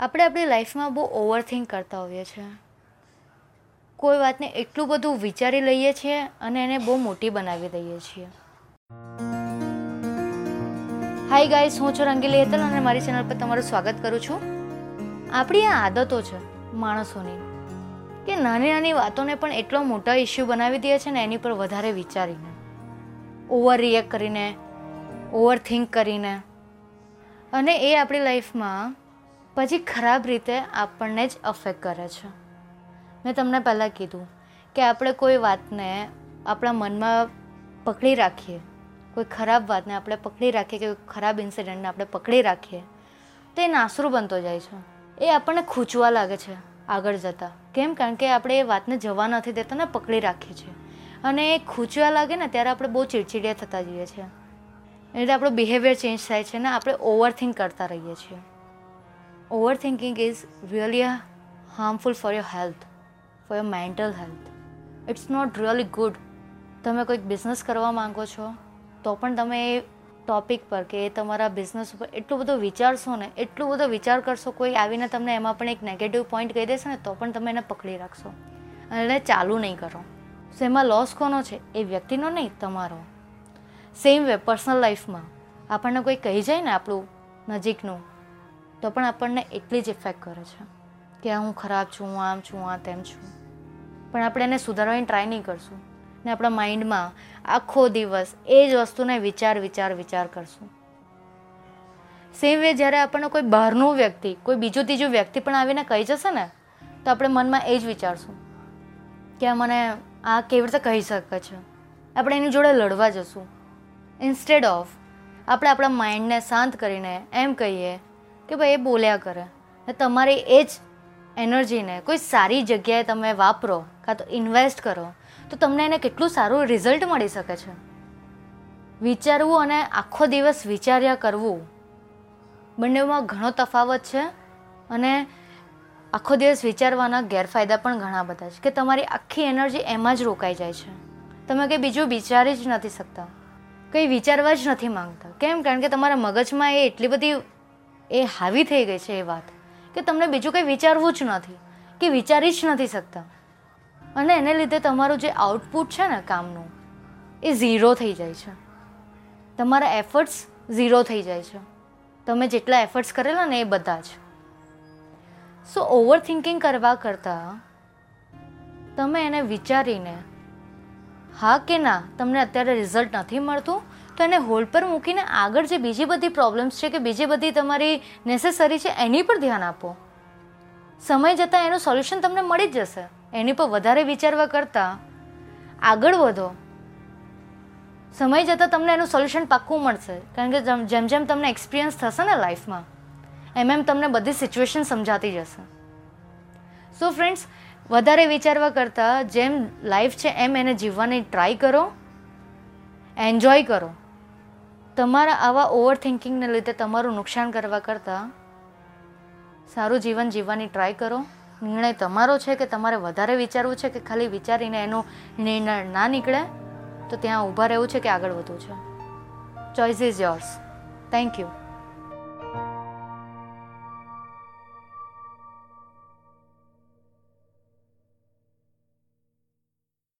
આપણે આપણી લાઈફમાં બહુ ઓવરથિંક કરતા હોઈએ છીએ. કોઈ વાતને એટલું બધું વિચારી લઈએ છીએ અને એને બહુ મોટી બનાવી દઈએ છીએ. હાય ગાઈસ હું છું રંગીલી હેતલ અને મારી ચેનલ પર તમારું સ્વાગત કરું છું. આપણી આ આદતો છે માણસોની કે નાની નાની વાતોને પણ એટલો મોટો ઇસ્યુ બનાવી દે છે ને એની પર વધારે વિચારીને. ઓવર રિએક્ટ કરીને ઓવર થિંક કરીને. અને એ આપણી લાઈફમાં પછી ખરાબ રીતે આપણને જ અફેક્ટ કરે છે. મેં તમને પહેલાં કીધું કે આપણે કોઈ વાતને આપણા મનમાં પકડી રાખીએ, કોઈ ખરાબ વાતને આપણે પકડી રાખીએ કે કોઈ ખરાબ ઇન્સિડન્ટને આપણે પકડી રાખીએ, તો એ નાસરું બનતો જાય છે. એ આપણને ખૂંચવા લાગે છે આગળ જતાં. કેમ? કારણ કે આપણે એ વાતને જવા નથી દેતા ને પકડી રાખીએ છીએ. અને એ ખૂંચવા લાગે ને ત્યારે આપણે બહુ ચીડચીડિયા થતા જઈએ છીએ. એટલે આપણો બિહેવિયર ચેન્જ થાય છે ને આપણે ઓવર થિંક કરતા રહીએ છીએ. Thinking is really harmful for your health for your mental health it's not really good તમે કોઈક બિઝનેસ કરવા માંગો છો, તો પણ તમે એ ટોપિક પર કે એ તમારા બિઝનેસ ઉપર એટલું બધું વિચારશો ને, એટલું બધો વિચાર કરશો, કોઈ આવીને તમને એમાં પણ એક નેગેટિવ પોઈન્ટ કહી દેશે ને, તો પણ તમે એને પકડી રાખશો. અને એને ચાલુ નહીં કરો. સો એમાં લોસ કોનો છે? એ વ્યક્તિનો નહીં, તમારો. સેમ વે પર્સનલ લાઈફમાં આપણને કોઈ કહી જાય ને આપણું નજીકનું તો પણ આપણને એટલી જ ઇફેક્ટ કરે છે કે હું ખરાબ છું, હું આમ છું આ તેમ છું. પણ આપણે એને સુધારવાની ટ્રાય નહીં કરશું. ને આપણા માઇન્ડમાં આખો દિવસ એ જ વસ્તુને વિચાર વિચાર વિચાર કરશું. સેમ વે જ્યારે આપણને કોઈ બહારનું વ્યક્તિ, કોઈ બીજું ત્રીજું વ્યક્તિ પણ આવીને કહી જશે ને, તો આપણે મનમાં એ જ વિચારશું કે આ મને આ કેવી રીતે કહી શકે છે. આપણે એની જોડે લડવા જશું. ઇન્સ્ટેડ ઓફ આપણે આપણા માઇન્ડને શાંત કરીને એમ કહીએ કે ભાઈ એ બોલ્યા કરે. ને તમારી એ જ એનર્જીને કોઈ સારી જગ્યાએ તમે વાપરો કાં તો ઇન્વેસ્ટ કરો, તો તમને એને કેટલું સારું રિઝલ્ટ મળી શકે છે. વિચારવું અને આખો દિવસ વિચાર્યા કરવું બંનેમાં ઘણો તફાવત છે અને આખો દિવસ વિચારવાના ગેરફાયદા પણ ઘણા બધા છે, કે તમારી આખી એનર્જી એમાં જ રોકાઈ જાય છે. તમે કંઈ બીજું વિચારી જ નથી શકતા. કંઈ વિચારવા જ નથી માંગતા. કેમ? કારણ કે તમારા મગજમાં એ એટલી બધી એ હાવી થઈ ગઈ છે એ વાત, કે તમને બીજું કંઈ વિચારવું જ નથી, કે વિચારી જ નથી શકતા. અને એને લીધે તમારું જે આઉટપુટ છે ને કામનું, એ ઝીરો થઈ જાય છે. તમારા એફર્ટ્સ ઝીરો થઈ જાય છે. તમે જેટલા એફર્ટ્સ કરેલા ને એ બધા જ. સો ઓવર થિંકિંગ કરવા કરતાં તમે એને વિચારીને, હા કે ના, તમને અત્યારે રિઝલ્ટ નથી મળતું તો એને હોલ્ડ પર મૂકીને આગળ જે બીજી બધી પ્રોબ્લેમ્સ છે કે બીજી બધી તમારી નેસેસરી છે, એની પર ધ્યાન આપો. સમય જતાં એનું સોલ્યુશન તમને મળી જ જશે. એની પર વધારે વિચારવા કરતાં આગળ વધો. સમય જતાં તમને એનું સોલ્યુશન પાક્કું મળશે. કારણ કે જેમ જેમ તમને એક્સપિરિયન્સ થશે ને લાઈફમાં એમ એમ તમને બધી સિચ્યુએશન સમજાતી જશે. સો ફ્રેન્ડ્સ વધારે વિચારવા કરતાં જેમ લાઈફ છે, એમ એને જીવવાની ટ્રાય કરો. એન્જોય કરો. તમારા આવા ઓવર થિંકિંગને લીધે તમારું નુકસાન કરવા કરતાં સારું જીવન જીવવાની ટ્રાય કરો. નિર્ણય તમારો છે કે તમારે વધારે વિચારવું છે કે ખાલી વિચારીને એનો નિર્ણય ના નીકળે, તો ત્યાં ઊભા રહેવું છે કે આગળ વધવું છે? Choice is yours thank you